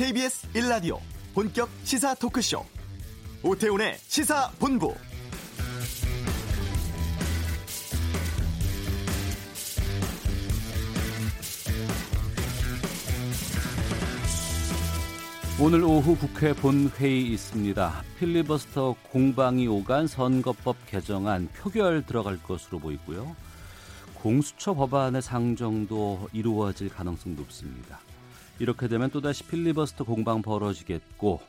KBS 1라디오 본격 시사 토크쇼 오태훈의 시사본부 오늘 오후 국회 본회의 있습니다. 필리버스터 공방이 오간 선거법 개정안 표결 들어갈 것으로 보이고요. 공수처 법안의 상정도 이루어질 가능성 높습니다. 이렇게 되면 또다시 필리버스터 공방 벌어지겠고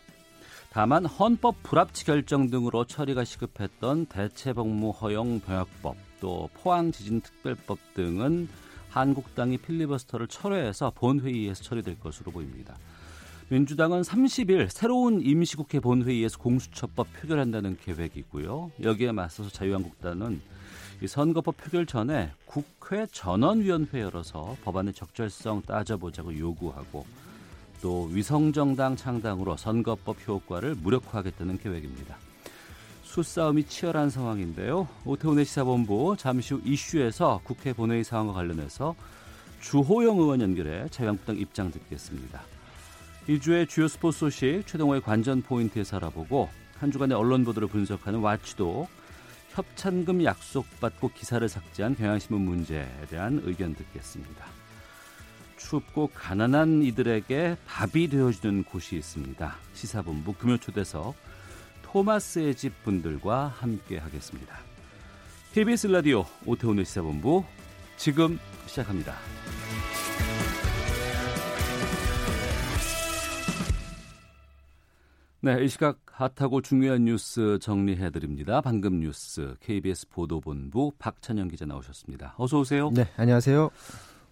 다만 헌법 불합치 결정 등으로 처리가 시급했던 대체복무 허용 병역법 또 포항 지진 특별법 등은 한국당이 필리버스터를 철회해서 본회의에서 처리될 것으로 보입니다. 민주당은 30일 새로운 임시국회 본회의에서 공수처법 표결한다는 계획이고요. 여기에 맞서서 자유한국당은 이 선거법 표결 전에 국회 전원위원회 열어서 법안의 적절성 따져보자고 요구하고 또 위성정당 창당으로 선거법 효과를 무력화하겠다는 계획입니다. 수싸움이 치열한 상황인데요. 오태훈의 시사본부 잠시 후 이슈에서 국회 본회의 상황과 관련해서 주호영 의원 연결해 자유한국당 입장 듣겠습니다. 이 주의 주요 스포츠 소식 최동호의 관전 포인트에서 알아보고 한 주간의 언론 보도를 분석하는 와치도 협찬금 약속받고 기사를 삭제한 경향신문 문제에 대한 의견 듣겠습니다. 춥고 가난한 이들에게 밥이 되어주는 곳이 있습니다. 시사본부 금요초대석 토마스의 집 분들과 함께 하겠습니다. KBS 라디오 오태훈의 시사본부 지금 시작합니다. 네, 이 시각 핫하고 중요한 뉴스 정리해 드립니다. 방금 뉴스 KBS 보도본부 박찬영 기자 나오셨습니다. 어서 오세요. 네, 안녕하세요.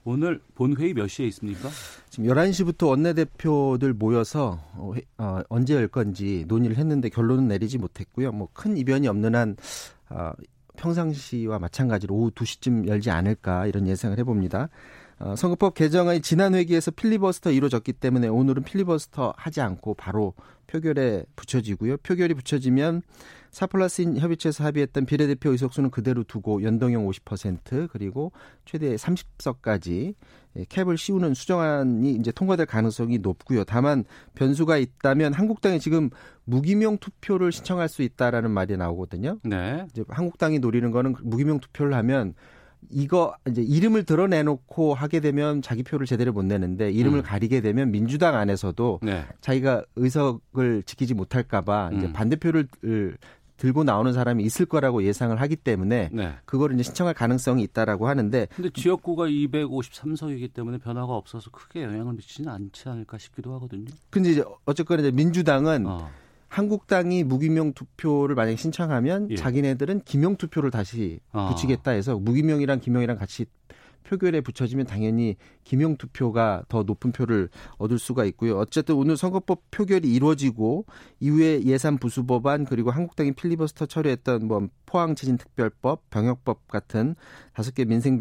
오늘 본회의 몇 시에 있습니까? 지금 11시부터 원내대표들 모여서 어, 어, 언제 열 건지 논의를 했는데 결론은 내리지 못했고요. 뭐 큰 이변이 없는 한 어, 평상시와 마찬가지로 오후 2시쯤 열지 않을까 이런 예상을 해봅니다. 어, 선거법 개정안이 지난 회기에서 필리버스터 이루어졌기 때문에 오늘은 필리버스터 하지 않고 바로 표결에 붙여지고요. 표결이 붙여지면 4 플러스 인 협의체에서 합의했던 비례대표 의석수는 그대로 두고 연동형 50% 그리고 최대 30석까지 예, 캡을 씌우는 수정안이 이제 통과될 가능성이 높고요. 다만 변수가 있다면 한국당이 지금 무기명 투표를 신청할 수 있다라는 말이 나오거든요. 네. 이제 한국당이 노리는 거는 무기명 투표를 하면 이거 이제 이름을 드러내놓고 하게 되면 자기 표를 제대로 못 내는데 이름을 음. 가리게 되면 민주당 안에서도 네. 자기가 의석을 지키지 못할까봐 음. 이제 반대표를 들고 나오는 사람이 있을 거라고 예상을 하기 때문에 네. 그거를 이제 신청할 가능성이 있다라고 하는데 근데 지역구가 253석이기 때문에 변화가 없어서 크게 영향을 미치지는 않지 않을까 싶기도 하거든요. 근데 이제 어쨌거나 이제 민주당은 어. 한국당이 무기명 투표를 만약에 신청하면 예. 자기네들은 기명 투표를 다시 아. 붙이겠다 해서 무기명이랑 기명이랑 같이 표결에 붙여지면 당연히 기명 투표가 더 높은 표를 얻을 수가 있고요. 어쨌든 오늘 선거법 표결이 이루어지고 이후에 예산 부수 법안 그리고 한국당이 필리버스터 처리했던 뭐 포항 지진 특별법, 병역법 같은 다섯 개 민생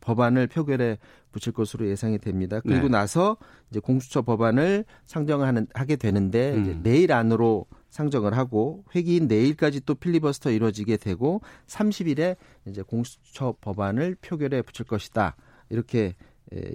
법안을 표결에 붙일 것으로 예상이 됩니다. 그리고 네. 나서 이제 공수처 법안을 상정하는 하게 되는데 음. 이제 내일 안으로 상정을 하고 회기인 내일까지 또 필리버스터 이루어지게 되고 30일에 이제 공수처 법안을 표결에 붙일 것이다. 이렇게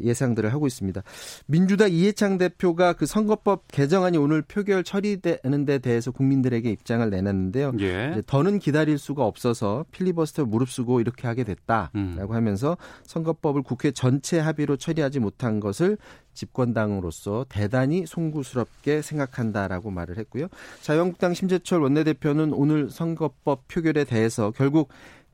예상들을 하고 있습니다. 민주당 이해창 대표가 그 선거법 개정안이 오늘 표결 처리되는 데 대해서 국민들에게 입장을 내놨는데요. 예. 더는 기다릴 수가 없어서 필리버스터 무릅쓰고 이렇게 하게 됐다라고 음. 하면서 선거법을 국회 전체 합의로 처리하지 못한 것을 집권당으로서 대단히 송구스럽게 생각한다라고 말을 했고요. 자유한국당 심재철 원내대표는 오늘 선거법 표결에 대해서 결국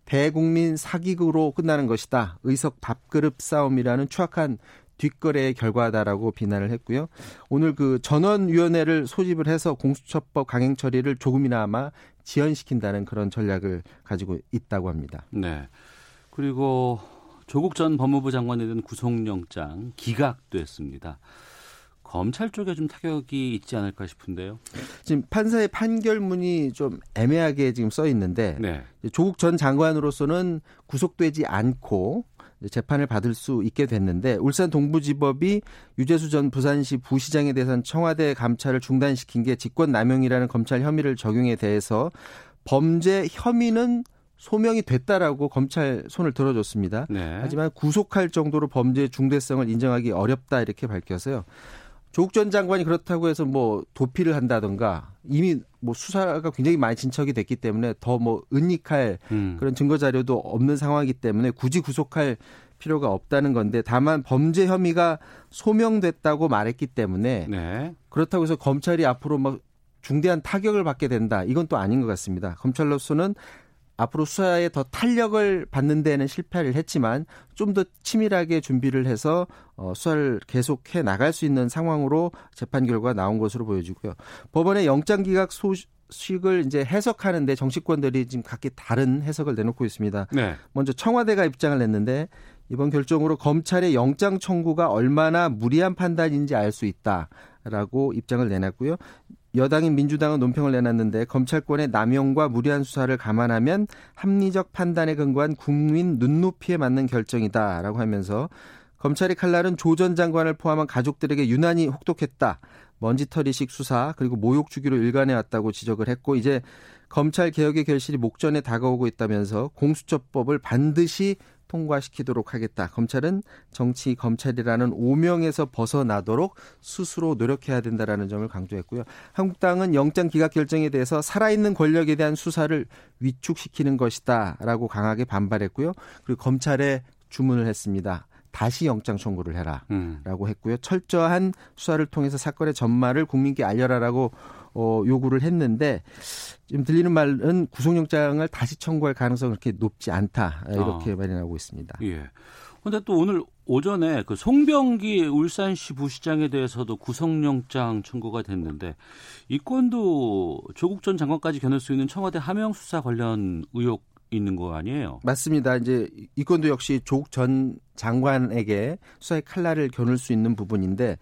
대국민 사기극으로 끝나는 것이다. 의석 밥그릇 싸움이라는 추악한 뒷거래의 결과다라고 비난을 했고요. 오늘 그 전원위원회를 소집을 해서 공수처법 강행 처리를 조금이나마 지연시킨다는 그런 전략을 가지고 있다고 합니다. 네. 그리고 조국 전 법무부 장관에 대한 구속영장 기각됐습니다. 검찰 쪽에 좀 타격이 있지 않을까 싶은데요. 지금 판사의 판결문이 좀 애매하게 지금 써 있는데 네. 조국 전 장관으로서는 구속되지 않고 재판을 받을 수 있게 됐는데 울산 동부지법이 유재수 전 부산시 부시장에 대해서는 청와대 감찰을 중단시킨 게 직권남용이라는 검찰 혐의를 적용에 대해서 범죄 혐의는 소명이 됐다라고 검찰 손을 들어줬습니다. 네. 하지만 구속할 정도로 범죄 중대성을 인정하기 어렵다 이렇게 밝혀서요. 조국 전 장관이 그렇다고 해서 뭐 도피를 한다던가 이미 뭐 수사가 굉장히 많이 진척이 됐기 때문에 더 뭐 은닉할 음. 그런 증거 자료도 없는 상황이기 때문에 굳이 구속할 필요가 없다는 건데 다만 범죄 혐의가 소명됐다고 말했기 때문에 네. 그렇다고 해서 검찰이 앞으로 막 중대한 타격을 받게 된다. 이건 또 아닌 것 같습니다. 검찰로서는 앞으로 수사에 더 탄력을 받는 데는 실패를 했지만 좀 더 치밀하게 준비를 해서 어, 수사를 계속해 나갈 수 있는 상황으로 재판 결과가 나온 것으로 보여지고요. 법원의 영장 기각 소식을 이제 해석하는데 정치권들이 지금 각기 다른 해석을 내놓고 있습니다. 네. 먼저 청와대가 입장을 냈는데 이번 결정으로 검찰의 영장 청구가 얼마나 무리한 판단인지 알 수 있다라고 입장을 내놨고요. 여당인 민주당은 논평을 내놨는데 검찰권의 남용과 무리한 수사를 감안하면 합리적 판단에 근거한 국민 눈높이에 맞는 결정이다라고 하면서 검찰의 칼날은 조 전 장관을 포함한 가족들에게 유난히 혹독했다. 먼지털이식 수사 그리고 모욕 주기로 일관해 왔다고 지적을 했고 이제 검찰 개혁의 결실이 목전에 다가오고 있다면서 공수처법을 반드시 통과시키도록 하겠다. 검찰은 정치 검찰이라는 오명에서 벗어나도록 스스로 노력해야 된다라는 점을 강조했고요. 한국당은 영장 기각 결정에 대해서 살아있는 권력에 대한 수사를 위축시키는 것이다라고 강하게 반발했고요. 그리고 검찰에 주문을 했습니다. 다시 영장 청구를 해라라고 음. 했고요. 철저한 수사를 통해서 사건의 전말을 국민께 알려라라고 어, 요구를 했는데 지금 들리는 말은 구속영장을 다시 청구할 가능성은 그렇게 높지 않다 이렇게 아. 나오고 있습니다. 예. 근데 또 오늘 오전에 그 송병기 울산시 부시장에 대해서도 구속영장 청구가 됐는데 이 건도 조국 전 장관까지 겨눌 수 있는 청와대 하명 수사 관련 의혹 있는 거 아니에요? 맞습니다. 이제 이 건도 역시 조국 전 장관에게 수사의 칼날을 겨눌 수 있는 부분인데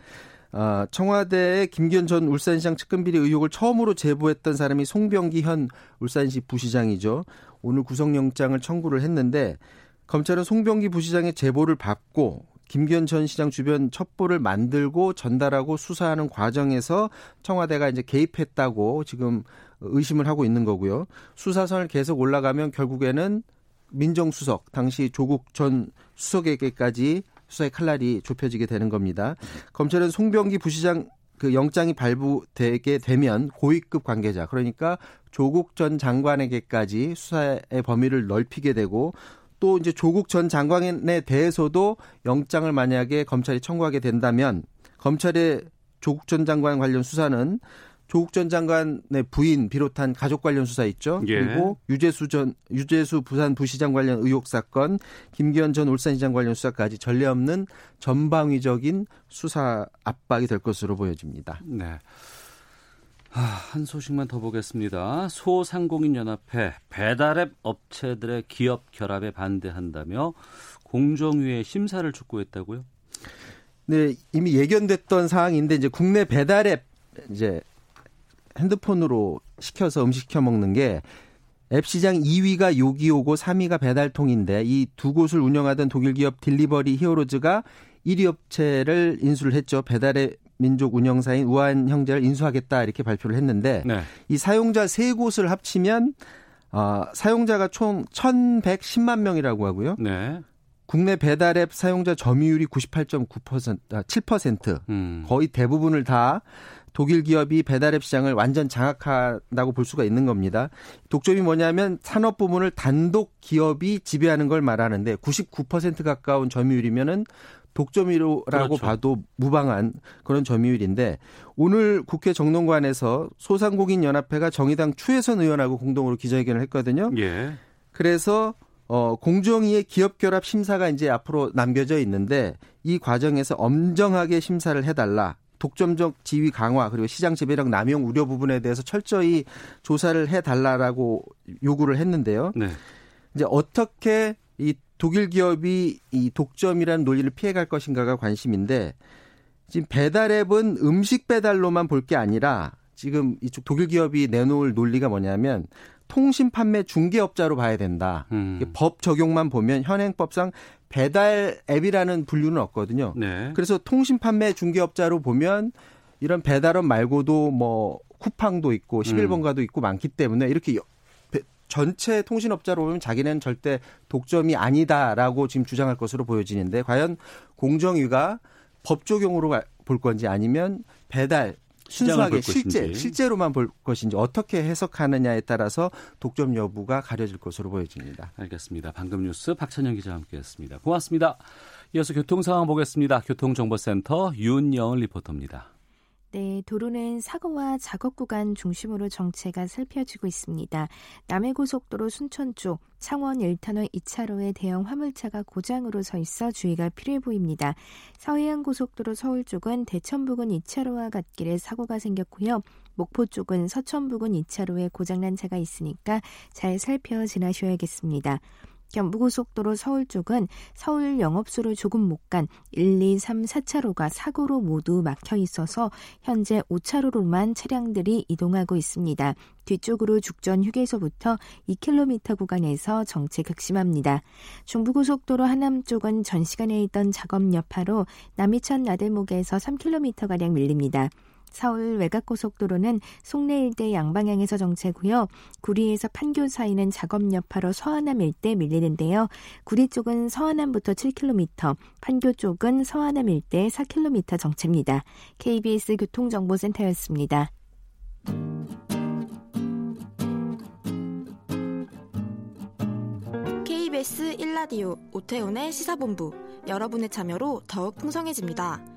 어, 청와대의 김기현 전 울산시장 측근비리 의혹을 처음으로 제보했던 사람이 송병기 현 울산시 부시장이죠. 오늘 구속영장을 청구를 했는데 검찰은 송병기 부시장의 제보를 받고 김기현 전 시장 주변 첩보를 만들고 전달하고 수사하는 과정에서 청와대가 이제 개입했다고 지금 의심을 하고 있는 거고요. 수사선을 계속 올라가면 결국에는 민정수석 당시 조국 전 수석에게까지 수사의 칼날이 좁혀지게 되는 겁니다. 검찰은 송병기 부시장 그 영장이 발부되게 되면 고위급 관계자 그러니까 조국 전 장관에게까지 수사의 범위를 넓히게 되고 또 이제 조국 전 장관에 대해서도 영장을 만약에 검찰이 청구하게 된다면 검찰의 조국 전 장관 관련 수사는 조국 전 장관의 부인 비롯한 가족 관련 수사 있죠. 예. 그리고 유재수 전 유재수 부산 부시장 관련 의혹 사건, 김기현 전 울산시장 관련 수사까지 전례 없는 전방위적인 수사 압박이 될 것으로 보여집니다. 네. 아, 한 소식만 더 보겠습니다. 소상공인 연합회 배달앱 업체들의 기업 결합에 반대한다며 공정위에 심사를 촉구했다고요? 네, 이미 예견됐던 사항인데 이제 국내 배달앱 이제 핸드폰으로 시켜서 음식 시켜 먹는 게 앱 시장 2위가 요기요고 3위가 배달통인데 이 두 곳을 운영하던 독일 기업 딜리버리 히어로즈가 1위 업체를 인수를 했죠. 배달의 민족 운영사인 우한 형제를 인수하겠다 이렇게 발표를 했는데 네. 이 사용자 세 곳을 합치면 어, 사용자가 총 1,110만 명이라고 하고요. 네. 국내 배달 앱 사용자 점유율이 98.9% 아, 7% 음. 거의 대부분을 다 독일 기업이 배달앱 시장을 완전 장악한다고 볼 수가 있는 겁니다. 독점이 뭐냐면 산업 부문을 단독 기업이 지배하는 걸 말하는데 99% 가까운 점유율이면은 독점이라고 그렇죠. 봐도 무방한 그런 점유율인데 오늘 국회 정론관에서 소상공인 연합회가 정의당 추혜선 의원하고 공동으로 기자회견을 했거든요. 예. 그래서 어, 공정위의 기업 결합 심사가 이제 앞으로 남겨져 있는데 이 과정에서 엄정하게 심사를 해달라. 독점적 지위 강화 그리고 시장 지배력 남용 우려 부분에 대해서 철저히 조사를 해달라라고 요구를 했는데요. 네. 이제 어떻게 이 독일 기업이 이 독점이라는 논리를 피해갈 것인가가 관심인데 지금 배달앱은 음식 배달로만 볼 게 아니라 지금 이쪽 독일 기업이 내놓을 논리가 뭐냐면 통신 판매 중개업자로 봐야 된다. 음. 법 적용만 보면 현행법상 배달 앱이라는 분류는 없거든요. 네. 그래서 통신 판매 중개업자로 보면 이런 배달업 말고도 뭐 쿠팡도 있고 11번가도 음. 있고 많기 때문에 이렇게 전체 통신업자로 보면 자기는 절대 독점이 아니다라고 지금 주장할 것으로 보여지는데 과연 공정위가 법 적용으로 볼 건지 아니면 배달 순수하게 실제 실제로만 볼 것인지 어떻게 해석하느냐에 따라서 독점 여부가 가려질 것으로 보여집니다. 알겠습니다. 방금 뉴스 박찬영 기자와 함께했습니다. 고맙습니다. 이어서 교통 상황 보겠습니다. 교통정보센터 윤여은 리포터입니다. 네, 도로는 사고와 작업 구간 중심으로 정체가 살펴지고 있습니다. 남해고속도로 순천 쪽 창원 1터널 2차로에 대형 화물차가 고장으로 서 있어 주의가 필요해 보입니다. 서해안고속도로 서울 쪽은 대천 부근 2차로와 갓길에 사고가 생겼고요. 목포 쪽은 서천 부근 2차로에 고장난 차가 있으니까 잘 살펴 지나셔야겠습니다. 경부고속도로 서울 쪽은 서울 영업소로 조금 못 간 1, 2, 3, 4차로가 사고로 모두 막혀 있어서 현재 5차로로만 차량들이 이동하고 있습니다. 뒤쪽으로 죽전 휴게소부터 2km 구간에서 정체 극심합니다. 중부고속도로 하남 쪽은 전 시간에 있던 작업 여파로 남이천 나들목에서 3km가량 밀립니다. 서울 외곽고속도로는 송내 일대 양방향에서 정체고요. 구리에서 판교 사이는 작업 여파로 서하남 일대 밀리는데요. 구리 쪽은 서하남부터 7km, 판교 쪽은 서하남 일대 4km 정체입니다. KBS 교통정보센터였습니다. KBS 1라디오 오태훈의 시사본부 여러분의 참여로 더욱 풍성해집니다.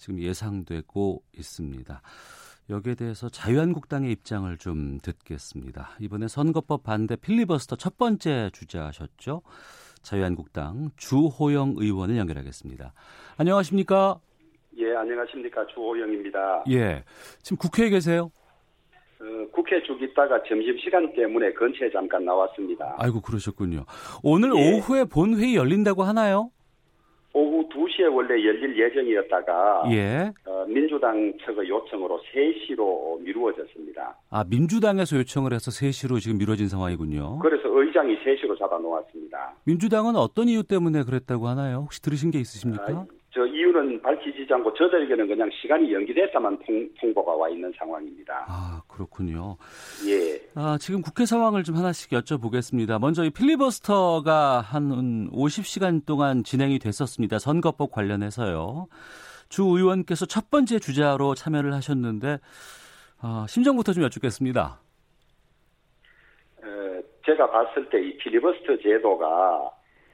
지금 예상되고 있습니다. 여기에 대해서 자유한국당의 입장을 좀 듣겠습니다. 이번에 선거법 반대 필리버스터 첫 번째 주자셨죠. 자유한국당 주호영 의원을 연결하겠습니다. 안녕하십니까? 예, 안녕하십니까. 주호영입니다. 예. 지금 국회에 계세요? 어, 국회 쭉 있다가 점심시간 때문에 근처에 잠깐 나왔습니다. 아이고, 그러셨군요. 오늘 예. 오후에 본회의 열린다고 하나요? 오후 2시에 원래 열릴 예정이었다가 예. 어, 민주당 측의 요청으로 3시로 미루어졌습니다. 아 민주당에서 요청을 해서 3시로 지금 미뤄진 상황이군요. 그래서 의장이 3시로 잡아 놓았습니다. 민주당은 어떤 이유 때문에 그랬다고 하나요? 혹시 들으신 게 있으십니까? 아, 저 이유는 밝히지 않고 저들에게는 그냥 시간이 연기됐다만 통, 보가 와 있는 상황입니다. 아 그렇군요. 예. 아 지금 국회 상황을 좀 하나씩 여쭤보겠습니다. 먼저 이 필리버스터가 한 50시간 동안 진행이 됐었습니다. 선거법 관련해서요. 주 의원께서 첫 번째 주자로 참여를 하셨는데 아, 심정부터 좀 여쭙겠습니다. 에, 제가 봤을 때 이 필리버스터 제도가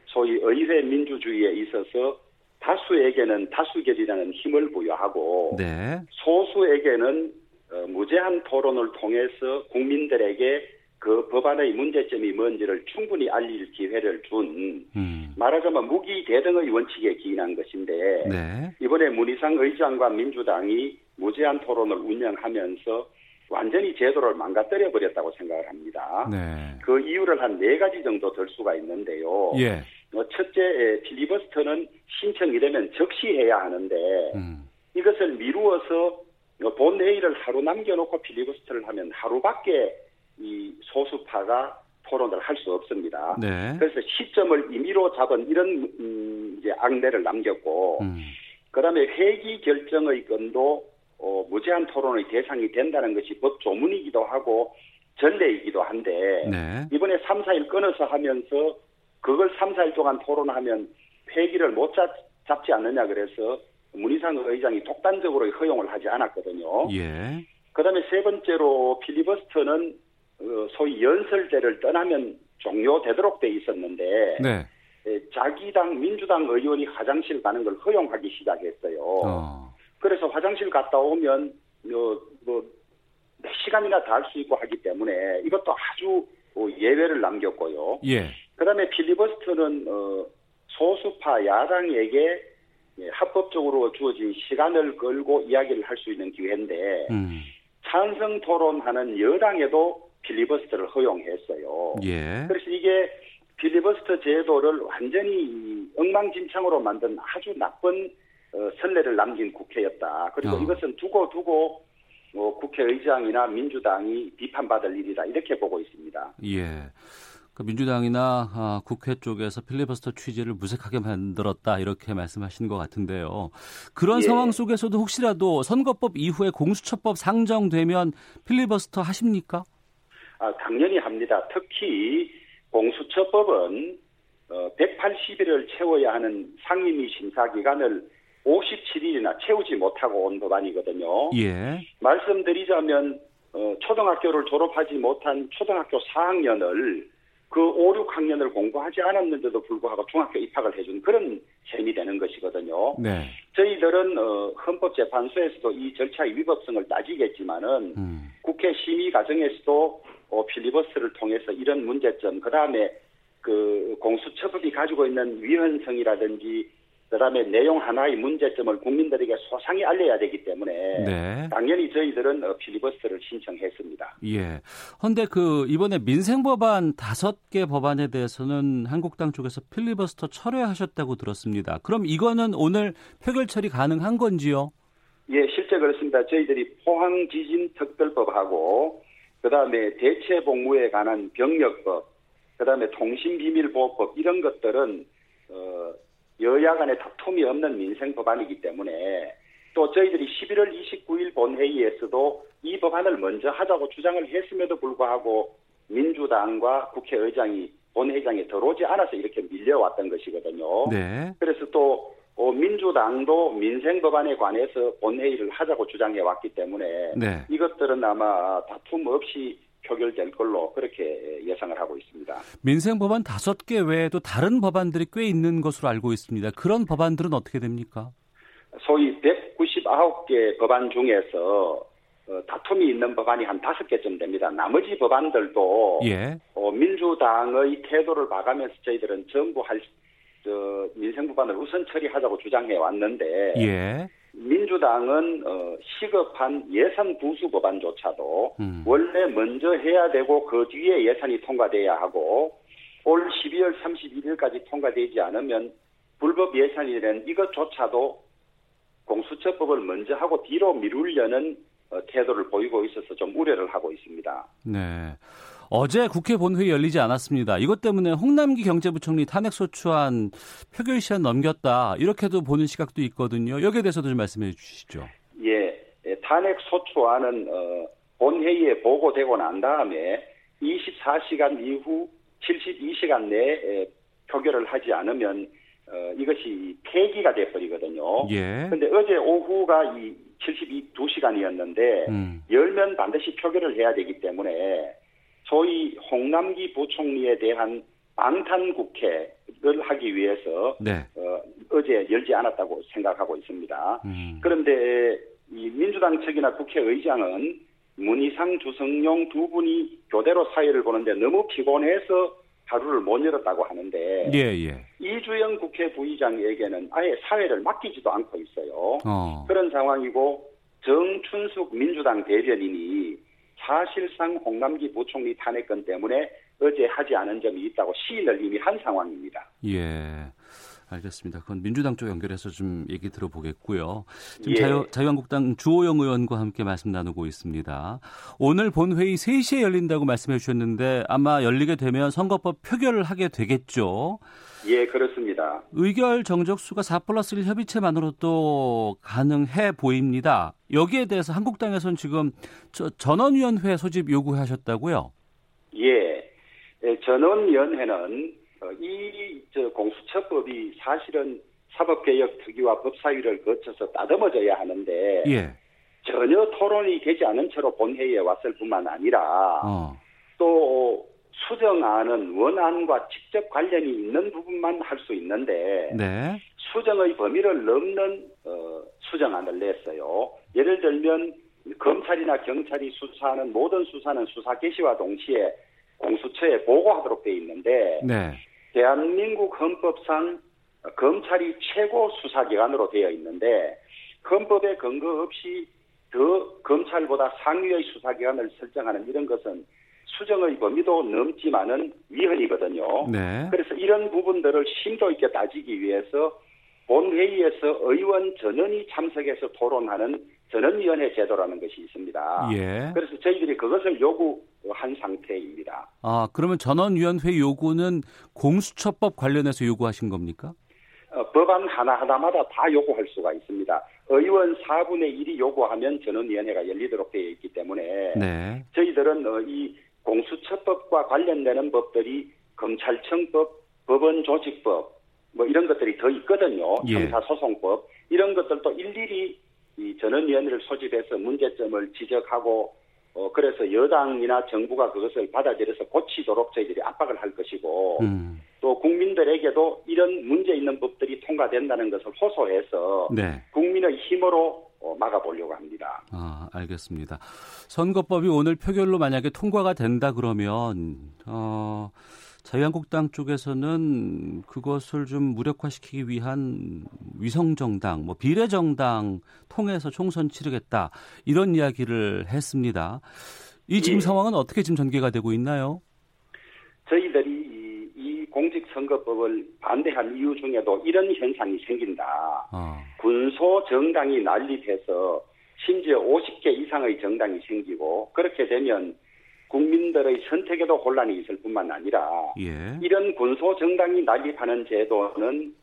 소위 의회 민주주의에 있어서 다수에게는 다수결이라는 힘을 부여하고 네. 소수에게는 어, 무제한 토론을 통해서 국민들에게 그 법안의 문제점이 뭔지를 충분히 알릴 기회를 준 음. 말하자면 무기 대등의 원칙에 기인한 것인데 네. 이번에 문희상 의장과 민주당이 무제한 토론을 운영하면서 완전히 제도를 망가뜨려 버렸다고 생각을 합니다. 네. 그 이유를 한 네 가지 정도 들 수가 있는데요. 예. 어, 첫째 필리버스터는 신청이 되면 적시해야 하는데 음. 이것을 미루어서 본회의를 하루 남겨놓고 필리버스터를 하면 하루밖에 이 소수파가 토론을 할 수 없습니다. 네. 그래서 시점을 임의로 잡은 이런 음, 이제 악내를 남겼고 음. 그다음에 회기 결정의 건도 어, 무제한 토론의 대상이 된다는 것이 법 조문이기도 하고 전례이기도 한데 네. 이번에 3, 4일 끊어서 하면서 그걸 3, 4일 동안 토론하면 회기를 못 잡, 잡지 않느냐 그래서 문희상 의장이 독단적으로 허용을 하지 않았거든요. 예. 그다음에 세 번째로 필리버스터는 어, 소위 연설제를 떠나면 종료되도록 돼 있었는데 네. 자기 당 민주당 의원이 화장실 가는 걸 허용하기 시작했어요. 어. 그래서 화장실 갔다 오면 뭐, 뭐몇 시간이나 다 할 수 있고 하기 때문에 이것도 아주 뭐 예외를 남겼고요. 예. 그다음에 필리버스터는 어, 소수파 야당에게 예, 합법적으로 주어진 시간을 걸고 이야기를 할 수 있는 기회인데 음. 찬성 토론하는 여당에도 필리버스터를 허용했어요. 예. 그래서 이게 필리버스터 제도를 완전히 엉망진창으로 만든 아주 나쁜 어, 선례를 남긴 국회였다. 그리고 어. 이것은 두고 두고 뭐 국회의장이나 민주당이 비판받을 일이다 이렇게 보고 있습니다. 예. 그 민주당이나 아, 국회 쪽에서 필리버스터 취지를 무색하게 만들었다 이렇게 말씀하시는 것 같은데요. 그런 예. 상황 속에서도 혹시라도 선거법 이후에 공수처법 상정되면 필리버스터 하십니까? 아, 당연히 합니다. 특히 공수처법은 어, 180일을 채워야 하는 상임위 심사 기간을 57일이나 채우지 못하고 온 법안이거든요. 예. 말씀드리자면 어, 초등학교를 졸업하지 못한 초등학교 4학년을 그 5, 6학년을 공부하지 않았는데도 불구하고 중학교 입학을 해준 그런 셈이 되는 것이거든요. 네. 저희들은 어, 헌법재판소에서도 이 절차의 위법성을 따지겠지만은 음. 국회 심의 과정에서도 어, 필리버스를 통해서 이런 문제점, 그 다음에 그 공수처법이 가지고 있는 위헌성이라든지 그다음에 내용 하나의 문제점을 국민들에게 소상히 알려야 되기 때문에 네. 당연히 저희들은 어, 필리버스터를 신청했습니다. 예. 그런데 그 이번에 민생 법안 다섯 개 법안에 대해서는 한국당 쪽에서 필리버스터 철회하셨다고 들었습니다. 그럼 이거는 오늘 표결 처리 가능한 건지요? 예, 실제 그렇습니다. 저희들이 포항 지진 특별법하고 그다음에 대체 복무에 관한 병력법, 그다음에 통신 비밀 보호법 이런 것들은 어 여야 간의 다툼이 없는 민생 법안이기 때문에 또 저희들이 11월 29일 본회의에서도 이 법안을 먼저 하자고 주장을 했음에도 불구하고 민주당과 국회의장이 본회의장에 들어오지 않아서 이렇게 밀려왔던 것이거든요. 네. 그래서 또 어, 민주당도 민생 법안에 관해서 본회의를 하자고 주장해 왔기 때문에 네. 이것들은 아마 다툼 없이 표결될 걸로 그렇게 예상을 하고 있습니다. 민생 법안 다섯 개 외에도 다른 법안들이 꽤 있는 것으로 알고 있습니다. 그런 법안들은 어떻게 됩니까? 소위 199개 법안 중에서 어, 다툼이 있는 법안이 한 다섯 개쯤 됩니다. 나머지 법안들도 예. 어, 민주당의 태도를 봐가면서 저희들은 전부 할 저, 민생 법안을 우선 처리하자고 주장해 왔는데 예. 민주당은 어, 시급한 예산 부수 법안조차도 음. 원래 먼저 해야 되고 그 뒤에 예산이 통과돼야 하고 올 12월 31일까지 통과되지 않으면 불법 예산이 된 이것조차도 공수처법을 먼저 하고 뒤로 미루려는 어, 태도를 보이고 있어서 좀 우려를 하고 있습니다. 네. 어제 국회 본회의 열리지 않았습니다. 이것 때문에 홍남기 경제부총리 탄핵소추안 표결 시한 넘겼다. 이렇게도 보는 시각도 있거든요. 여기에 대해서도 좀 말씀해 주시죠. 예. 예 탄핵소추안은 어, 본회의에 보고되고 난 다음에 24시간 이후 72시간 내에 표결을 하지 않으면 어, 이것이 폐기가 돼버리거든요. 예. 근데 어제 오후가 이 72시간이었는데 음. 열면 반드시 표결을 해야 되기 때문에 소위 홍남기 부총리에 대한 방탄 국회를 하기 위해서 네. 어, 어제 열지 않았다고 생각하고 있습니다. 음. 그런데 이 민주당 측이나 국회의장은 문희상 주성용 두 분이 교대로 사회를 보는데 너무 피곤해서 하루를 못 열었다고 하는데 예, 예. 이주영 국회 부의장에게는 아예 사회를 맡기지도 않고 있어요. 어. 그런 상황이고 정춘숙 민주당 대변인이 사실상 홍남기 부총리 탄핵건 때문에 어제 하지 않은 점이 있다고 시인을 이미 한 상황입니다. 예. 알겠습니다. 그건 민주당 쪽 연결해서 좀 얘기 들어보겠고요. 지금 예. 자유, 자유한국당 주호영 의원과 함께 말씀 나누고 있습니다. 오늘 본회의 3시에 열린다고 말씀해 주셨는데 아마 열리게 되면 선거법 표결을 하게 되겠죠. 예, 그렇습니다. 의결 정적수가 4 플러스 1 협의체만으로도 가능해 보입니다. 여기에 대해서 한국당에서는 지금 전원위원회 소집 요구하셨다고요? 예. 예 전원위원회는 어, 이저 공수처법이 사실은 사법개혁 특위와 법사위를 거쳐서 따듬어져야 하는데 예. 전혀 토론이 되지 않은 채로 본회의에 왔을 뿐만 아니라 어. 또 수정안은 원안과 직접 관련이 있는 부분만 할 수 있는데 네. 수정의 범위를 넘는 어, 수정안을 냈어요. 예를 들면 검찰이나 경찰이 수사하는 모든 수사는 수사 개시와 동시에 공수처에 보고하도록 돼 있는데 네. 대한민국 헌법상 검찰이 최고 수사기관으로 되어 있는데 헌법에 근거 없이 더 검찰보다 상위의 수사기관을 설정하는 이런 것은 수정의 범위도 넘지만은 위헌이거든요. 네. 그래서 이런 부분들을 심도 있게 따지기 위해서 본회의에서 의원 전원이 참석해서 토론하는 전원위원회 제도라는 것이 있습니다. 예. 그래서 저희들이 그것을 요구한 상태입니다. 아 그러면 전원위원회 요구는 공수처법 관련해서 요구하신 겁니까? 어, 법안 하나하나마다 다 요구할 수가 있습니다. 의원 4분의 1이 요구하면 전원위원회가 열리도록 되어 있기 때문에 네. 저희들은 어, 이 공수처법과 관련되는 법들이 검찰청법, 법원조직법 뭐 이런 것들이 더 있거든요. 예. 형사소송법 이런 것들도 일일이 이 전원위원회를 소집해서 문제점을 지적하고 어, 그래서 여당이나 정부가 그것을 받아들여서 고치도록 저희들이 압박을 할 것이고, 음. 또 국민들에게도 이런 문제 있는 법들이 통과된다는 것을 호소해서 네. 국민의 힘으로 어, 막아보려고 합니다. 아, 알겠습니다. 선거법이 오늘 표결로 만약에 통과가 된다 그러면, 어, 자유한국당 쪽에서는 그것을 좀 무력화시키기 위한 위성정당, 뭐 비례정당 통해서 총선 치르겠다 이런 이야기를 했습니다. 이 지금 예. 상황은 어떻게 지금 전개가 되고 있나요? 저희들이 이, 이 공직선거법을 반대한 이유 중에도 이런 현상이 생긴다. 어. 군소 정당이 난립해서 심지어 50개 이상의 정당이 생기고 그렇게 되면 국민들의 선택에도 혼란이 있을 뿐만 아니라 예. 이런 군소 정당이 난립하는 제도는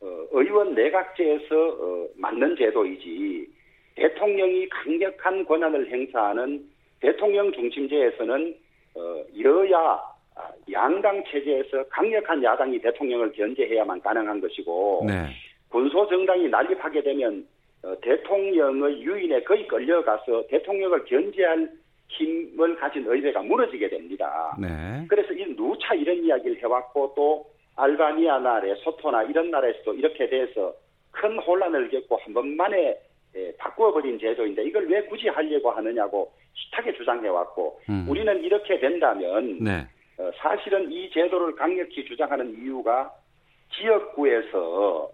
어, 의원 내각제에서 어, 맞는 제도이지 대통령이 강력한 권한을 행사하는 대통령 중심제에서는 어, 여야 아, 양당 체제에서 강력한 야당이 대통령을 견제해야만 가능한 것이고 네. 군소 정당이 난립하게 되면 어, 대통령의 유인에 거의 끌려가서 대통령을 견제할 힘을 가진 의회가 무너지게 됩니다. 네. 그래서 이 누차 이런 이야기를 해왔고 또 알바니아나 레소토나 이런 나라에서도 이렇게 돼서 큰 혼란을 겪고 한 번만에 예, 바꾸어버린 제도인데 이걸 왜 굳이 하려고 하느냐고 숱하게 주장해왔고 음. 우리는 이렇게 된다면 네. 어, 사실은 이 제도를 강력히 주장하는 이유가 지역구에서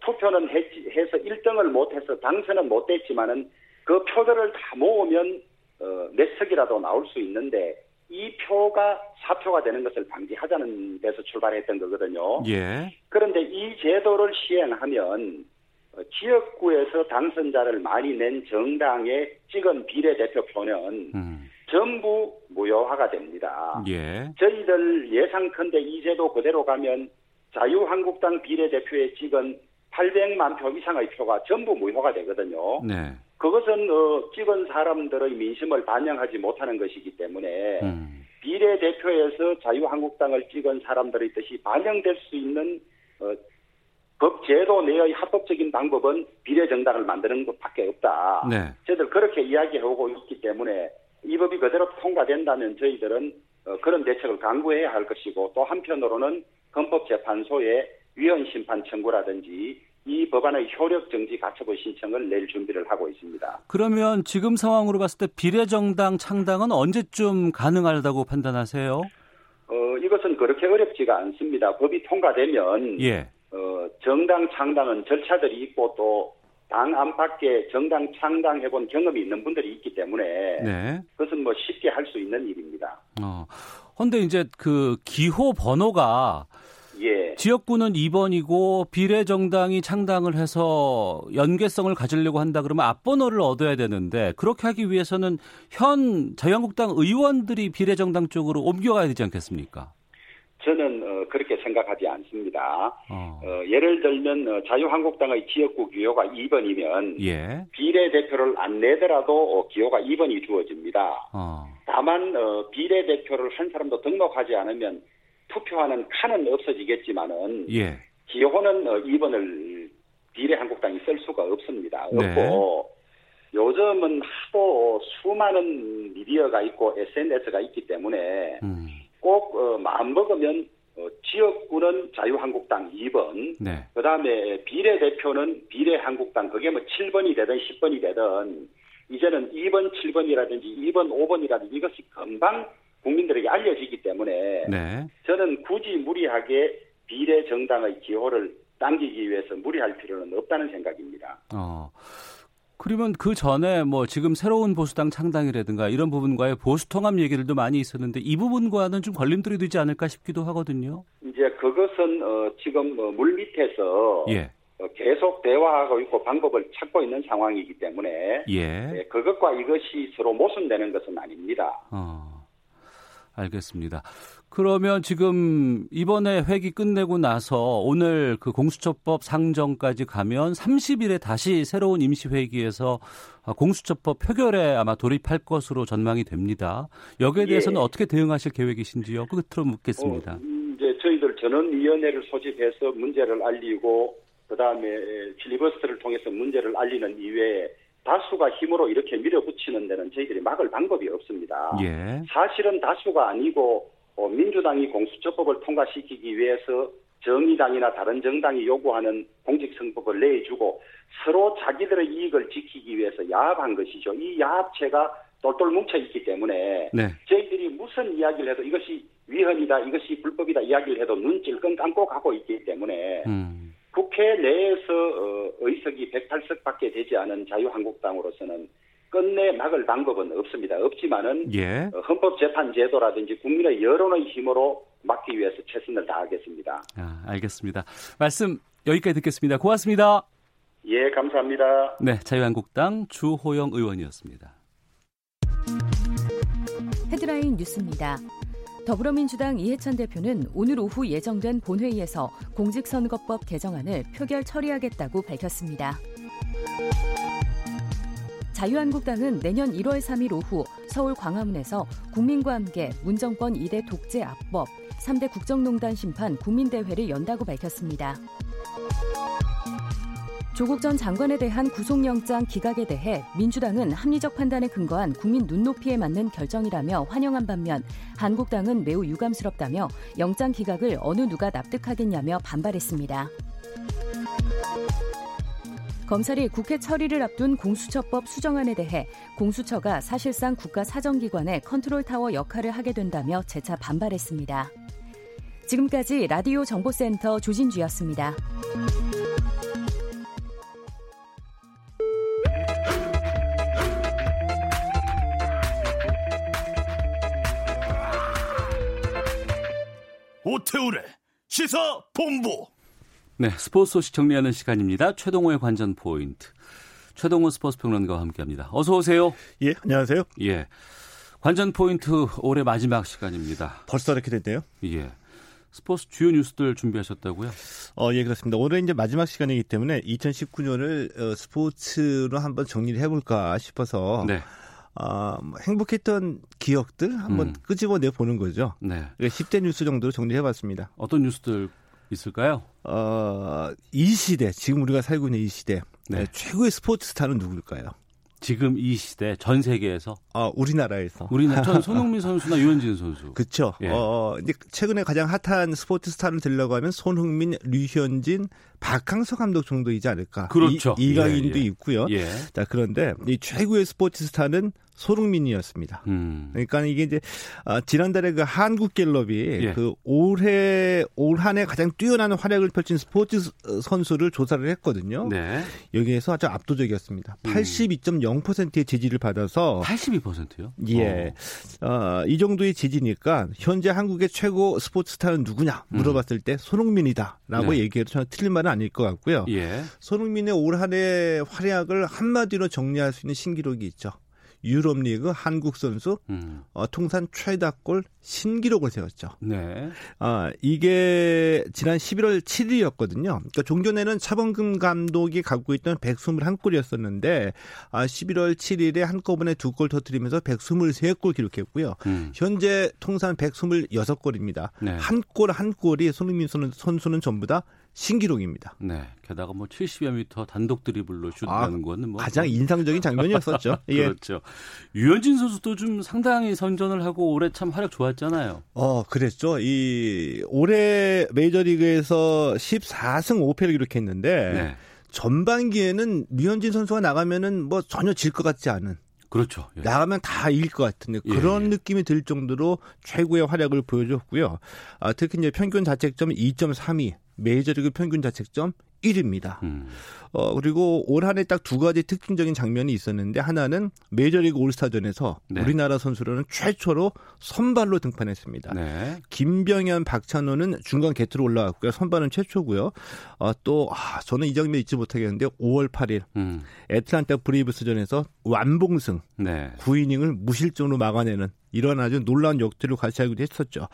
투표는 했지, 해서 1등을 못해서 당선은 못됐지만은 그 표들을 다 모으면 어, 몇 석이라도 나올 수 있는데 이 표가 사표가 되는 것을 방지하자는 데서 출발했던 거거든요. 예. 그런데 이 제도를 시행하면 어, 지역구에서 당선자를 많이 낸 정당의 찍은 비례대표표는 음. 전부 무효화가 됩니다. 예. 저희들 예상컨대 이 제도 그대로 가면 자유한국당 비례대표에 찍은 800만 표 이상의 표가 전부 무효가 되거든요. 네. 그것은 어, 찍은 사람들의 민심을 반영하지 못하는 것이기 때문에 음. 비례대표에서 자유한국당을 찍은 사람들의 뜻이 반영될 수 있는 어, 법 제도 내의 합법적인 방법은 비례정당을 만드는 것밖에 없다. 네. 저희들 그렇게 이야기하고 있기 때문에 이 법이 그대로 통과된다면 저희들은 어, 그런 대책을 강구해야 할 것이고 또 한편으로는 헌법재판소에 위헌 심판 청구라든지 이 법안의 효력 정지 가처분 신청을 낼 준비를 하고 있습니다. 그러면 지금 상황으로 봤을 때 비례정당 창당은 언제쯤 가능하다고 판단하세요? 어, 이것은 그렇게 어렵지가 않습니다. 법이 통과되면 예. 어, 정당 창당은 절차들이 있고 또 당 안팎에 정당 창당해본 경험이 있는 분들이 있기 때문에 네. 그것은 뭐 쉽게 할 수 있는 일입니다. 어, 근데 이제 그 기호 번호가 예. 지역구는 2번이고 비례정당이 창당을 해서 연계성을 가지려고 한다 그러면 앞번호를 얻어야 되는데 그렇게 하기 위해서는 현 자유한국당 의원들이 비례정당 쪽으로 옮겨가야 되지 않겠습니까? 저는 어, 그렇게 생각하지 않습니다. 어. 어, 예를 들면 어, 자유한국당의 지역구 기호가 2번이면 예. 비례대표를 안 내더라도 어, 기호가 2번이 주어집니다. 어. 다만 비례대표를 한 사람도 등록하지 않으면 투표하는 칸은 없어지겠지만은 예. 기호는 2번을 비례 한국당이 쓸 수가 없습니다. 네. 없고 요즘은 하도 수많은 미디어가 있고 SNS가 있기 때문에 음. 꼭 어, 마음 먹으면 어, 지역구는 자유한국당 2번, 네. 그 다음에 비례대표는 비례한국당, 그게 뭐 7번이 되든 10번이 되든, 이제는 2번, 7번이라든지 2번, 5번이라든지 이것이 금방 국민들에게 알려지기 때문에 네. 저는 굳이 무리하게 비례 정당의 기호를 당기기 위해서 무리할 필요는 없다는 생각입니다. 어. 그러면 그 전에 뭐 지금 새로운 보수당 창당이라든가 이런 부분과의 보수 통합 얘기들도 많이 있었는데 이 부분과는 좀 걸림돌이 되지 않을까 싶기도 하거든요. 이제 그것은 어 지금 어물 밑에서 예. 어, 계속 대화하고 있고 방법을 찾고 있는 상황이기 때문에 예. 예, 그것과 이것이 서로 모순되는 것은 아닙니다. 어, 알겠습니다. 그러면 지금 이번에 회기 끝내고 나서 오늘 그 공수처법 상정까지 가면 30일에 다시 새로운 임시회기에서 공수처법 표결에 아마 돌입할 것으로 전망이 됩니다. 여기에 대해서는 예. 어떻게 대응하실 계획이신지요? 끝으로 묻겠습니다. 어, 이제 저희들 전원위원회를 소집해서 문제를 알리고 그다음에 필리버스터를 통해서 문제를 알리는 이외에 다수가 힘으로 이렇게 밀어붙이는 데는 저희들이 막을 방법이 없습니다. 예. 사실은 다수가 아니고 어, 민주당이 공수처법을 통과시키기 위해서 정의당이나 다른 정당이 요구하는 공직선거법을 내주고 서로 자기들의 이익을 지키기 위해서 야합한 것이죠. 이 야합체가 똘똘 뭉쳐 있기 때문에 네. 저희들이 무슨 이야기를 해도 이것이 위헌이다, 이것이 불법이다 이야기를 해도 눈찔끔 감고 가고 있기 때문에 음. 국회 내에서 어, 의석이 108석밖에 되지 않은 자유한국당으로서는 끝내 막을 방법은 없습니다. 없지만은 예. 어, 헌법재판제도라든지 국민의 여론의 힘으로 막기 위해서 최선을 다하겠습니다. 아, 알겠습니다. 말씀 여기까지 듣겠습니다. 고맙습니다. 예, 감사합니다. 네, 자유한국당 주호영 의원이었습니다. 헤드라인 뉴스입니다. 더불어민주당 이해찬 대표는 오늘 오후 예정된 본회의에서 공직선거법 개정안을 표결 처리하겠다고 밝혔습니다. 자유한국당은 내년 1월 3일 오후 서울 광화문에서 국민과 함께 문정권 2대 독재 압법, 3대 국정농단 심판 국민대회를 연다고 밝혔습니다. 조국 전 장관에 대한 구속영장 기각에 대해 민주당은 합리적 판단에 근거한 국민 눈높이에 맞는 결정이라며 환영한 반면 한국당은 매우 유감스럽다며 영장 기각을 어느 누가 납득하겠냐며 반발했습니다. 검찰이 국회 처리를 앞둔 공수처법 수정안에 대해 공수처가 사실상 국가 사정기관의 컨트롤타워 역할을 하게 된다며 재차 반발했습니다. 지금까지 라디오 정보센터 조진주였습니다. 오태훈의 시사 본부 네, 스포츠 소식 정리하는 시간입니다. 최동호의 관전 포인트. 최동호 스포츠 평론가와 함께합니다. 어서 오세요. 예, 안녕하세요. 예. 관전 포인트 올해 마지막 시간입니다. 벌써 이렇게 됐네요. 예. 스포츠 주요 뉴스들 준비하셨다고요? 어, 예, 그렇습니다. 올해 이제 마지막 시간이기 때문에 2019년을 어, 스포츠로 한번 정리를 해볼까 싶어서 네. 어, 뭐 행복했던 기억들 한번 음. 끄집어내 보는 거죠. 네. 10대 뉴스 정도로 정리해봤습니다. 어떤 뉴스들 있을까요? 어, 이 시대, 지금 우리가 살고 있는 이 시대, 네. 최고의 스포츠 스타는 누구일까요? 지금 이 시대 전 세계에서 아 우리나라에서 우리나라 전 손흥민 선수나 유현진 선수 그렇죠. 예. 어 이제 최근에 가장 핫한 스포츠 스타를 들려고 하면 손흥민, 류현진, 박항서 감독 정도이지 않을까. 그렇죠. 이, 강인도 예, 예. 있고요. 예. 자 그런데 이 최고의 스포츠 스타는 소흥민이었습니다. 음. 그러니까 이게 이제 아, 지난달에 그 한국갤럽이 예. 그 올해 올 한해 가장 뛰어난 활약을 펼친 스포츠 선수를 조사를 했거든요. 네. 여기에서 아주 압도적이었습니다. 음. 82.0%의 지지를 받아서 82%요? 예. 어. 어, 이 정도의 지지니까 현재 한국의 최고 스포츠 스타는 누구냐 물어봤을 때 손흥민이다라고 네. 얘기해도 저는 틀린 말은 아닐 것 같고요. 예. 손흥민의 올 한해 활약을 한마디로 정리할 수 있는 신기록이 있죠. 유럽리그 한국 선수 음. 어, 통산 최다골 신기록을 세웠죠. 네. 아, 이게 지난 11월 7일이었거든요. 그러니까 종전에는 차범근 감독이 갖고 있던 121골이었었는데 아, 11월 7일에 한꺼번에 두 골 터뜨리면서 123골 기록했고요. 음. 현재 통산 126골입니다. 네. 한골 한 골이 손흥민 선수는 전부 다 신기록입니다. 네. 게다가 뭐 70여 미터 단독 드리블로 슛하는 아, 거는 뭐 가장 인상적인 장면이었었죠. 예. 그렇죠. 유현진 선수도 좀 상당히 선전을 하고 올해 참 활약 좋았잖아요. 어, 그랬죠. 이 올해 메이저리그에서 14승 5패를 기록했는데 네. 전반기에는 류현진 선수가 나가면은 뭐 전혀 질 것 같지 않은 그렇죠. 예. 나가면 다 이길 것 같은데 예, 그런 예. 느낌이 들 정도로 최고의 활약을 보여줬고요. 아, 특히 이제 평균 자책점 2.32, 메이저리그 평균 자책점 1위입니다. 음. 어, 그리고 올 한 해 딱 두 가지 특징적인 장면이 있었는데 하나는 메이저리그 올스타전에서 네. 우리나라 선수로는 최초로 선발로 등판했습니다. 네. 김병현, 박찬호는 중간 계투로 올라왔고요. 선발은 최초고요. 어, 또 아, 저는 이 장면 잊지 못하겠는데 5월 8일 음. 애틀란타 브레이브스전에서 완봉승 네. 9이닝을 무실점으로 막아내는 이런 아주 놀라운 역투를 같이 하기도 했었죠.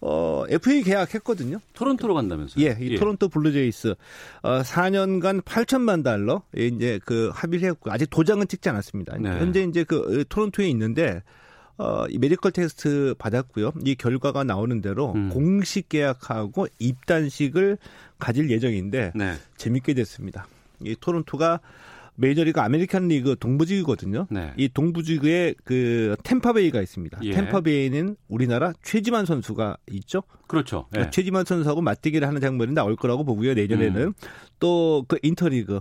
어, FA 계약했거든요. 토론토로 간다면서요? 예, 이 예. 토론토 블루제이스 어, 4년간 8천만 달러 이제 그 합의를 했고 아직 도장은 찍지 않았습니다. 네. 현재 이제 그 토론토에 있는데 어, 이 medical test 받았고요. 이 결과가 나오는 대로 음. 공식 계약하고 입단식을 가질 예정인데 네. 재밌게 됐습니다. 이 토론토가 메이저리그 아메리칸 리그 동부지구거든요. 네. 이 동부지구에 그 템파베이가 있습니다. 예. 템파베이는 우리나라 최지만 선수가 있죠. 그렇죠. 예. 최지만 선수하고 맞대결을 하는 장면이 나올 거라고 보고요. 내년에는 음. 또 그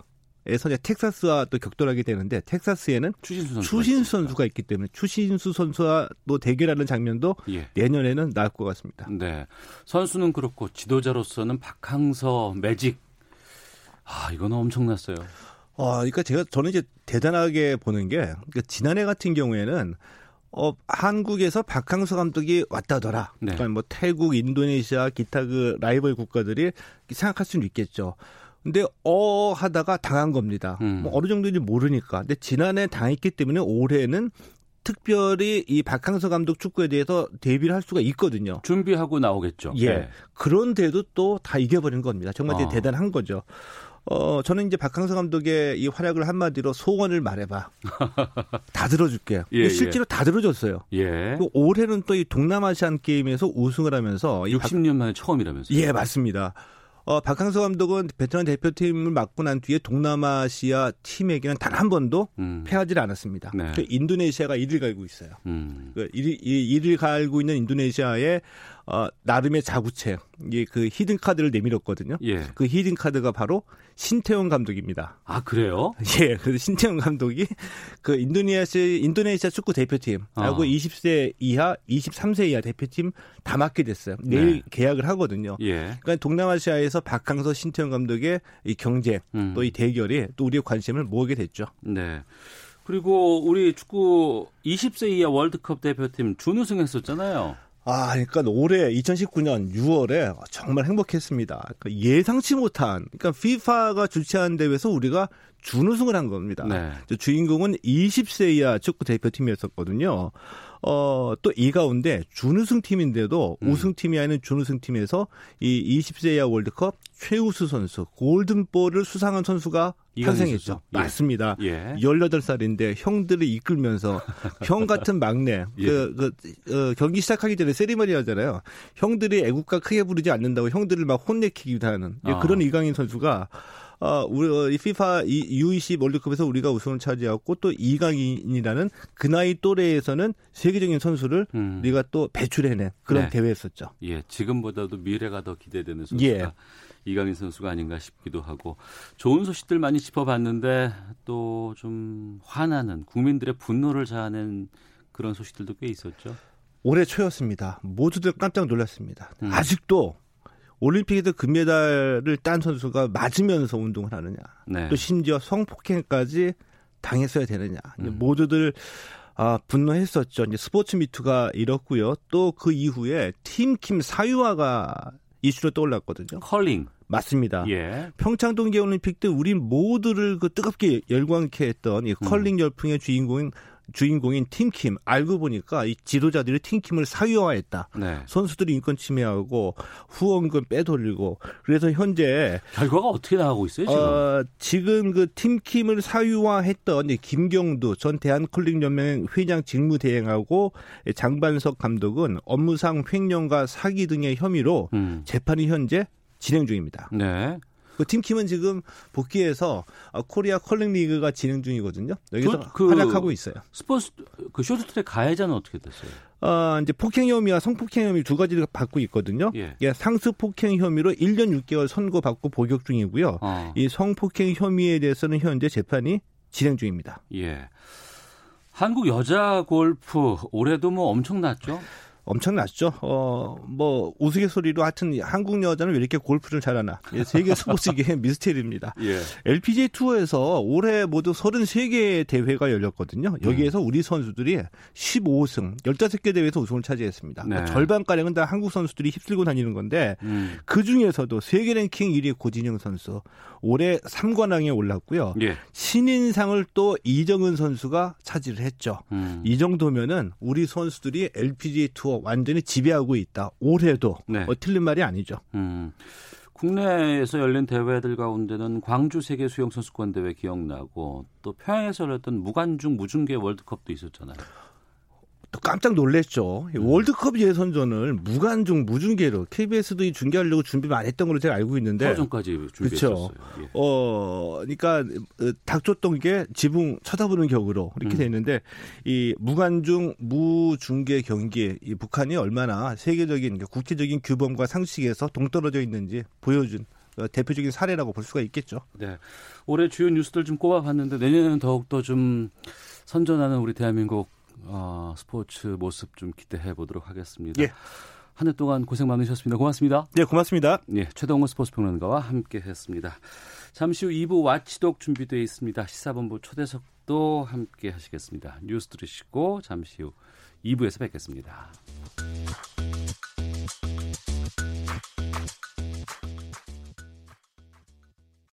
인터리그에서 이제 텍사스와 또 격돌하게 되는데 텍사스에는 추신수, 선수가, 추신수 선수가 있기 때문에 추신수 선수와 또 대결하는 장면도 예. 내년에는 나올 것 같습니다. 네. 선수는 그렇고 지도자로서는 박항서 매직 아, 이거는 엄청났어요. 어, 그러니까 제가 저는 이제 대단하게 보는 게 그러니까 지난해 같은 경우에는 어, 한국에서 박항서 감독이 왔다더라. 네. 그러니까 뭐 태국, 인도네시아, 기타 그 라이벌 국가들이 생각할 수는 있겠죠. 근데 어 하다가 당한 겁니다. 음. 뭐 어느 정도인지 모르니까. 근데 지난해 당했기 때문에 올해는 특별히 이 박항서 감독 축구에 대해서 대비를 할 수가 있거든요. 준비하고 나오겠죠. 예. 네. 그런데도 또 다 이겨버린 겁니다. 정말 어. 대단한 거죠. 어, 저는 이제 박항서 감독의 이 활약을 한마디로 소원을 말해봐. 다 들어줄게요. 예, 실제로 예. 다 들어줬어요. 예. 올해는 또 이 동남아시안 게임에서 우승을 하면서 60년 만에 처음이라면서요? 예, 맞습니다. 어, 박항서 감독은 베트남 대표팀을 맡고 난 뒤에 동남아시아 팀에게는 단 한 번도 음. 패하지 않았습니다. 네. 그 인도네시아가 이를 갈고 있어요. 음. 그 이를, 이를 갈고 있는 인도네시아의 어, 나름의 자구책, 이게 그 히든 카드를 내밀었거든요. 예. 그 히든 카드가 바로 신태용 감독입니다. 아 그래요? 예, 그래서 신태용 감독이 그 인도네시아 인도네시아 축구 대표팀 하고 어. 20세 이하, 23세 이하 대표팀 다 맡게 됐어요. 내일 네. 계약을 하거든요. 예. 그러니까 동남아시아에서 박항서, 신태용 감독의 이 경쟁 음. 또이 대결이 또 우리의 관심을 모으게 됐죠. 네. 그리고 우리 축구 20세 이하 월드컵 대표팀 준우승했었잖아요. 아, 그러니까 올해 2019년 6월에 정말 행복했습니다. 그러니까 예상치 못한, 그러니까 FIFA가 주최한 대회에서 우리가 준우승을 한 겁니다. 네. 주인공은 20세 이하 축구 대표팀이었었거든요. 어, 또 이 가운데 준우승 팀인데도 음. 우승팀이 아닌 준우승 팀에서 이 20세 이하 월드컵 최우수 선수 골든볼을 수상한 선수가 탄생했죠. 예. 맞습니다. 예. 18살인데 형들을 이끌면서 형 같은 막내 예. 그, 그 어, 경기 시작하기 전에 세리머니 하잖아요. 형들이 애국가 크게 부르지 않는다고 형들을 막 혼내키기도 하는 예, 아. 그런 이강인 선수가 어, 우리 어, 이 FIFA U20 월드컵에서 우리가 우승을 차지하고 또 이강인이라는 그 나이 또래에서는 세계적인 선수를 음. 우리가 또 배출해낸 그런 네. 대회였었죠. 예, 지금보다도 미래가 더 기대되는 선수가 예. 이강인 선수가 아닌가 싶기도 하고 좋은 소식들 많이 짚어봤는데 또 좀 화나는 국민들의 분노를 자아낸 그런 소식들도 꽤 있었죠. 올해 초였습니다. 모두들 깜짝 놀랐습니다. 음. 아직도 올림픽에서 금메달을 딴 선수가 맞으면서 운동을 하느냐. 네. 또 심지어 성폭행까지 당했어야 되느냐. 음. 모두들 아, 분노했었죠. 이제 스포츠 미투가 이렇고요. 또 그 이후에 팀킴 사유화가 이슈로 떠올랐거든요. 컬링. 맞습니다. 예. 평창 동계올림픽 때 우리 모두를 그 뜨겁게 열광케 했던 이 컬링 음. 열풍의 주인공인 주인공인 팀킴 알고 보니까 이 지도자들이 팀킴을 사유화했다. 네. 선수들이 인권 침해하고 후원금 빼돌리고 그래서 현재 결과가 어떻게 나가고 있어요 지금? 어, 지금 그 팀킴을 사유화했던 김경두 전 대한컬링연맹 회장 직무대행하고 장반석 감독은 업무상 횡령과 사기 등의 혐의로 음. 재판이 현재 진행 중입니다. 네. 그 팀킴은 지금 복귀해서 어, 코리아 컬링 리그가 진행 중이거든요. 여기서 그, 그 활약하고 있어요. 스포츠 그 쇼트트랙 가해자는 어떻게 됐어요? 어, 이제 폭행 혐의와 성폭행 혐의 두 가지를 받고 있거든요. 예. 예 상습 폭행 혐의로 1년 6개월 선고받고 복역 중이고요. 어. 이 성폭행 혐의에 대해서는 현재 재판이 진행 중입니다. 예. 한국 여자 골프 올해도 뭐 엄청났죠? 엄청났죠. 어, 뭐, 우스갯소리로 하여튼 한국 여자는 왜 이렇게 골프를 잘하나. 예, 세계 스포츠계의 미스테리입니다. 예. LPGA 투어에서 올해 모두 33개 대회가 열렸거든요. 여기에서 우리 선수들이 15승, 15개 대회에서 우승을 차지했습니다. 네. 그러니까 절반가량은 다 한국 선수들이 휩쓸고 다니는 건데, 음. 그 중에서도 세계 랭킹 1위 고진영 선수, 올해 3관왕에 올랐고요. 예. 신인상을 또 이정은 선수가 차지를 했죠. 음. 이 정도면은 우리 선수들이 LPGA 투어 완전히 지배하고 있다. 올해도 네. 뭐 틀린 말이 아니죠. 음. 국내에서 열린 대회들 가운데는 광주 세계 수영 선수권 대회 기억나고 또 평양에서 열렸던 무관중 무중계 월드컵도 있었잖아요. 또 깜짝 놀랐죠. 음. 월드컵 예선전을 무관중 무중계로 KBS도 이 중계하려고 준비 많이 했던 걸로 제가 알고 있는데 전까지 준비했었어요. 예. 어, 그러니까 어, 닥쳤던 게 지붕 쳐다보는 격으로 이렇게 음. 돼 있는데 이 무관중 무중계 경기에 이 북한이 얼마나 세계적인 국제적인 규범과 상식에서 동떨어져 있는지 보여준 어, 대표적인 사례라고 볼 수가 있겠죠. 네. 올해 주요 뉴스들 좀 꼽아봤는데 내년에는 더욱더 좀 선전하는 우리 대한민국 어, 스포츠 모습 좀 기대해 보도록 하겠습니다. 예. 한해 동안 고생 많으셨습니다. 고맙습니다. 네, 고맙습니다. 예, 최동훈 스포츠 평론가와 함께 했습니다. 잠시 후 2부 와치독 준비되어 있습니다. 시사본부 초대석도 함께 하시겠습니다. 뉴스 들으시고 잠시 후 2부에서 뵙겠습니다.